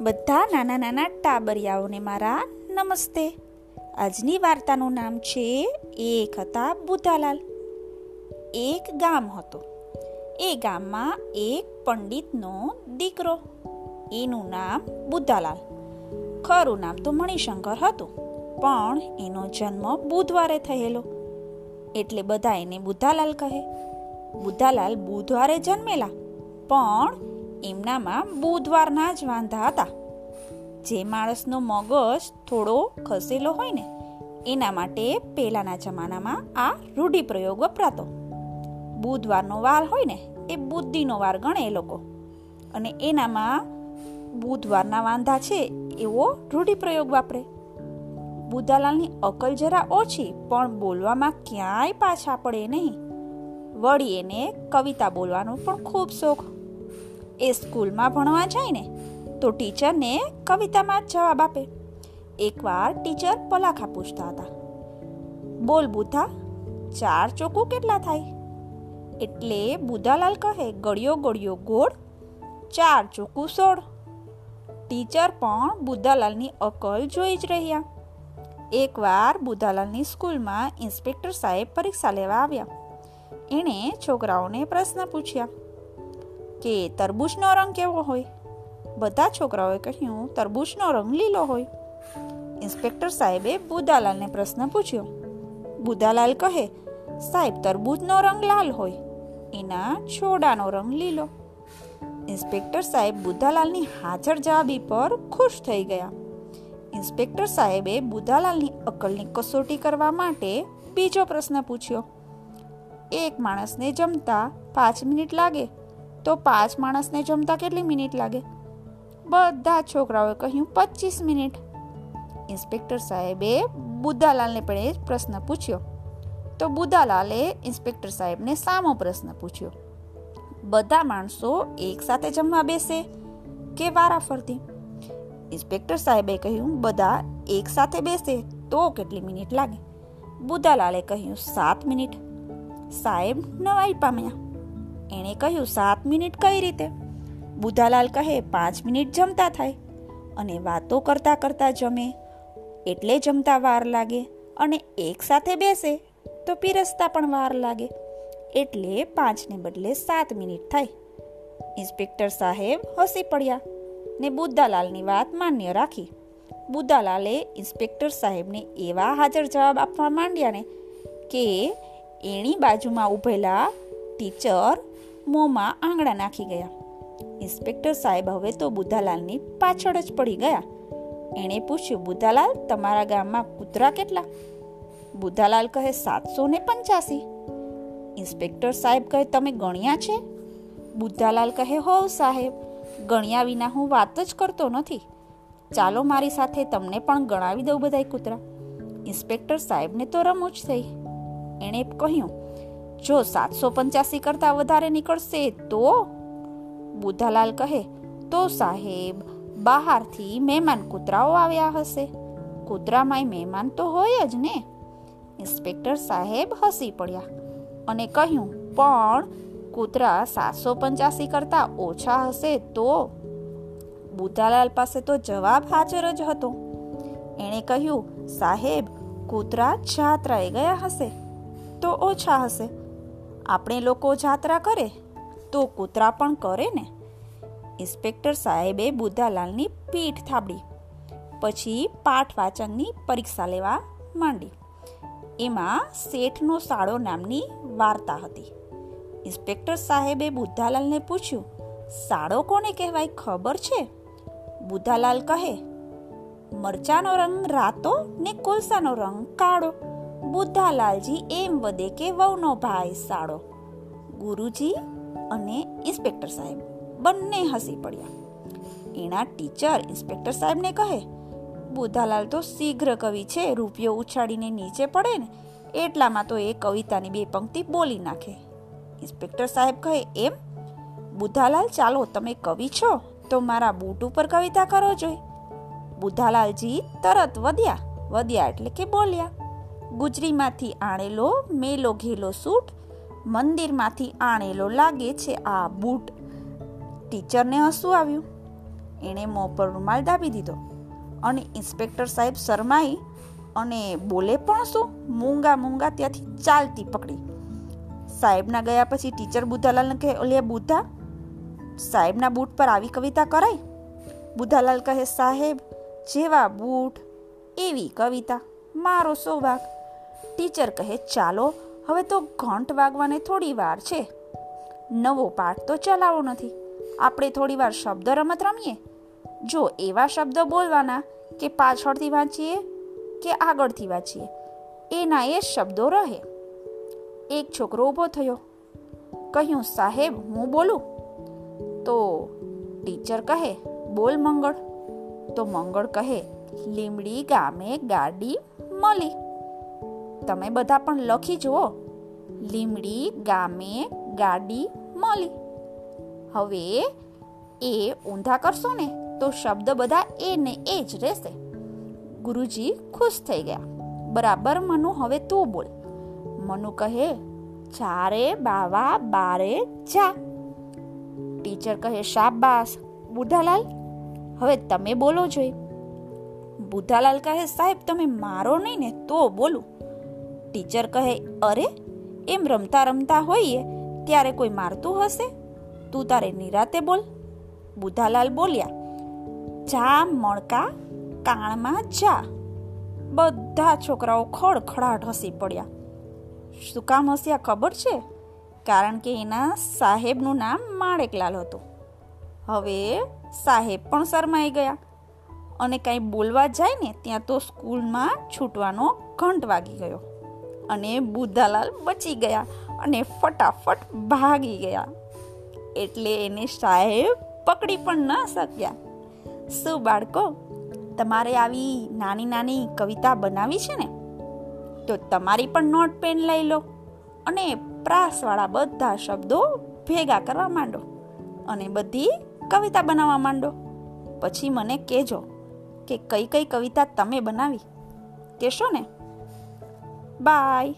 બધા નાના નાના ટાબરિયાઓને મારા નમસ્તે. આજની વાર્તાનું નામ છે એક હતા બુધાલાલ એક ગામ હતો. એ ગામમાં એક પંડિતનો દીકરો. એનું નામ બુદ્ધાલાલ ખરું નામ તો મણિશંકર હતું, પણ એનો જન્મ બુધવારે થયેલો. એટલે બધા એને બુદ્ધાલાલ કહે. બુદ્ધાલાલ બુધવારે જન્મેલા, પણ એમનામાં બુધવારના જ વાંધા હતા. જે માણસનો મગજ થોડો ખસેલો હોય ને, એના માટે પહેલાના જમાનામાં આ રૂઢિપ્રયોગ વપરાતો. બુધવારનો વાર હોય ને, એ બુદ્ધિનો વાર ગણે એ લોકો. અને એનામાં બુધવારના વાંધા છે એવો રૂઢિપ્રયોગ વાપરે. બુધાલાલની અકલ જરા ઓછી, પણ બોલવામાં ક્યાંય પાછા પડે નહીં. વળી એને કવિતા બોલવાનો પણ ખૂબ શોખ. એ સ્કૂલમાં ભણવા જાય ને, તો ટીચરને કવિતામાં જ જવાબ આપે. એકવાર ટીચર પલાખા પૂછતા હતા. બોલ બુધા, ચાર ચોકું કેટલા થાય? એટલે બુધાલાલ કહે, ગળ્યો ગળ્યો ગોળ, ચાર ચોકું સોળ. ટીચર પણ બુધાલાલની અકલ જોઈ જ રહ્યા. એકવાર બુધાલાલની સ્કૂલમાં ઇન્સ્પેક્ટર સાહેબ પરીક્ષા લેવા આવ્યા. એણે છોકરાઓને પ્રશ્ન પૂછ્યા. કે તરબૂચનો રંગ કેવો હોય? બધા છોકરાઓએ કહ્યું તરબૂચનો રંગ લીલો હોય. ઇન્સ્પેક્ટર સાહેબે બુદાલાલને પ્રશ્ન પૂછ્યો. બુદાલાલ કહે, સાહેબ તરબૂચનો રંગ લાલ હોય. એના છોડાનો રંગ લીલો. ઇન્સ્પેક્ટર સાહેબ બુધાલાલની હાજર જવાબી પર ખુશ થઈ ગયા. ઇન્સ્પેક્ટર સાહેબે બુધાલાલની અકલની કસોટી કરવા માટે બીજો પ્રશ્ન પૂછ્યો. એક માણસને જમતા પાંચ મિનિટ લાગે. તો પાંચ માણસને જમતા કેટલી મિનિટ લાગે? બધા છોકરાઓએ કહ્યું પચીસ મિનિટ. ઇન્સ્પેક્ટર સાહેબે બુદ્ધાલાલને પણ એ પ્રશ્ન પૂછ્યો. તો બુદ્ધાલાલે ઇન્સ્પેક્ટર સાહેબને સામો પ્રશ્ન પૂછ્યો. બધા માણસો એક સાથે જમવા બેસે કે વારા ફરતી? ઇન્સ્પેક્ટર સાહેબે કહ્યું, બધા એક સાથે બેસે તો કેટલી મિનિટ લાગે? બુદ્ધાલાલે કહ્યું, સાત મિનિટ. સાહેબ નવાઈ પામ્યા. એણે કહ્યું, સાત મિનિટ કઈ રીતે? બુધાલાલ કહે, પાંચ મિનિટ જમતા થાય. અને વાતો કરતાં કરતાં જમે. એટલે જમતા વાર લાગે અને એક સાથે બેસે તો પીરસતા પણ વાર લાગે. એટલે પાંચને બદલે સાત મિનિટ થાય. ઇન્સ્પેક્ટર સાહેબ હસી પડ્યા ને બુદ્ધાલાલની વાત માન્ય રાખી. બુદ્ધાલાલે ઇન્સ્પેક્ટર સાહેબને એવા હાજર જવાબ આપવા માંડ્યા ને કે, એની બાજુમાં ઊભેલા ટીચર મોંમાં આંગળા નાખી ગયા. ઇન્સ્પેક્ટર સાહેબ હવે તો બુધાલાલની પાછળ જ પડી ગયા. એણે પૂછ્યું બુધાલાલ તમારા ગામમાં કૂતરા કેટલા? બુધાલાલ કહે, સાતસો ને પંચ્યાસી. ઇન્સ્પેક્ટર સાહેબ કહે, તમે ગણ્યા છે? બુદ્ધાલાલ કહે હોવ સાહેબ, ગણ્યા વિના હું વાત જ કરતો નથી. ચાલો મારી સાથે તમને પણ ગણાવી દઉં બધાય કૂતરા. ઇન્સ્પેક્ટર સાહેબને તો રમૂજ થઈ. એણે કહ્યું જો સાતસો પંચ્યાસી કરતાં વધારે નીકળશે તો? બુધાલાલ કહે, તો સાહેબ, બહારથી મહેમાન કૂતરાઓ આવ્યા હશે. કૂતરામાંય મહેમાન તો હોય જ ને. ઇન્સ્પેક્ટર સાહેબ હસી પડ્યા અને કહ્યું, પણ કૂતરા સાતસો પંચ્યાસી કરતાં ઓછા હશે તો? બુધાલાલ પાસે તો જવાબ હાજર જ હતો. એણે કહ્યું, સાહેબ, કૂતરા જાત્રાએ ગયા હશે તો ઓછા હશે. આપણે લોકો જાત્રા કરે, તો કૂતરા પણ કરે ને. ઇન્સ્પેક્ટર સાહેબે બુદ્ધાલાલની પીઠ થાબડી, પછી પાઠ વાંચનની પરીક્ષા લેવા માંડી. એમાં શેઠનો સાળો નામની વાર્તા હતી. ઇન્સ્પેક્ટર સાહેબે બુદ્ધાલાલને પૂછ્યું, સાળો કોને કહેવાય, ખબર છે? બુદ્ધાલાલ કહે, મરચાનો રંગ રાતો ને કોલસાનો રંગ કાળો. બુદ્ધાલાલજી એમ વધે કે વહુનો ભાઈ સાળો. ગુરુજી અને ઇન્સ્પેક્ટર સાહેબ બંને હસી પડ્યા. એના ટીચર ઇન્સ્પેક્ટર સાહેબને કહે, બુદ્ધાલાલ તો શીઘ્ર કવિ છે, રૂપિયો ઉછાળીને નીચે પડે ને, એટલામાં તો એ કવિતાની બે પંક્તિ બોલી નાખે. ઇન્સ્પેક્ટર સાહેબ કહે, એમ? બુદ્ધાલાલ, ચાલો, તમે કવિ છો, તો મારા બૂટ ઉપર કવિતા કરો જોઈ. બુદ્ધાલાલજી તરત વધ્યા. વધ્યા એટલે કે બોલ્યા. ગુજરીમાંથી આણેલો મેલો ઘેલો સૂટ, મંદિરમાંથી આણેલો લાગે છે આ બૂટ. ટીચરને હસવું આવ્યું. એણે મોં પર રૂમાલ દાબી દીધો. અને ઇન્સ્પેક્ટર સાહેબ શરમાઈ અને બોલે, પણ શું? મૂંગા મૂંગા ત્યાંથી ચાલતી પકડી. સાહેબના ગયા પછી ટીચર બુધાલાલને કહે ઓલે બુધા, સાહેબના બૂટ પર આવી કવિતા કરાય બુધાલાલ કહે, સાહેબ, જેવા બૂટ, એવી કવિતા, મારો સૌભાગ. ટીચર કહે, ચાલો, હવે તો ઘંટ વાગવાને થોડી વાર છે. નવો પાઠ તો ચલાવો નથી. આપણે થોડી વાર શબ્દ રમત રમીએ. જો એવા શબ્દ બોલવાના કે પાછળથી વાંચીએ કે આગળથી વાંચીએ, એના એ શબ્દો રહે. એક છોકરો ઊભો થયો. કહ્યું, સાહેબ, હું બોલું? તો ટીચર કહે, બોલ મંગળ. તો મંગળ કહે, લીમડી ગામે ગાડી મળી. તમે બધા પણ લખી જુઓ. લીમડી, ગામે, ગાડી મળી હવે એ ઊંધા કરશો ને તો શબ્દ બધા એ ને એ જ રહેશે. ગુરુજી ખુશ થઈ ગયા. બરાબર, મનુ, હવે તું બોલ. મનુ કહે, ચારે બાવા બારે જા. ટીચર કહે, શાબાશ બુધાલાલ હવે તમે બોલો જોઈ. બુધાલાલ કહે, સાહેબ, તમે મારો નહીં ને તો બોલું. ટીચર કહે, અરે, એમ રમતા રમતા હોઈએ, ત્યારે કોઈ મારતું હશે? તું તારે નિરાતે બોલ. બુધાલાલ બોલ્યા, જા મણકા, કાણમાં જા. બધા છોકરાઓ ખડખડાટ હસી પડ્યા. શું કામ હસ્યા ખબર છે? કારણ કે એના સાહેબનું નામ માણેકલાલ હતું. હવે સાહેબ પણ શરમાઈ ગયા. અને કાંઈ બોલવા જાય ને, ત્યાં તો સ્કૂલમાં છૂટવાનો ઘંટ વાગી ગયો. અને બુદ્ધાલાલ બચી ગયા અને ફટાફટ ભાગી ગયા. એટલે એને સાહેબ પકડી પણ ન શક્યા. શું બાળકો, તમારે આવી નાની નાની કવિતા બનાવી છે ને? તો તમારી પણ નોટ પેન લઈ લો અને પ્રાસવાળા બધા શબ્દો ભેગા કરવા માંડો અને બધી કવિતા બનાવવા માંડો. પછી મને કહેજો કે કઈ કઈ કવિતા તમે બનાવી. કહેશો ને? Bye.